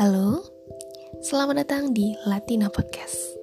Halo, selamat datang di Latina Podcast.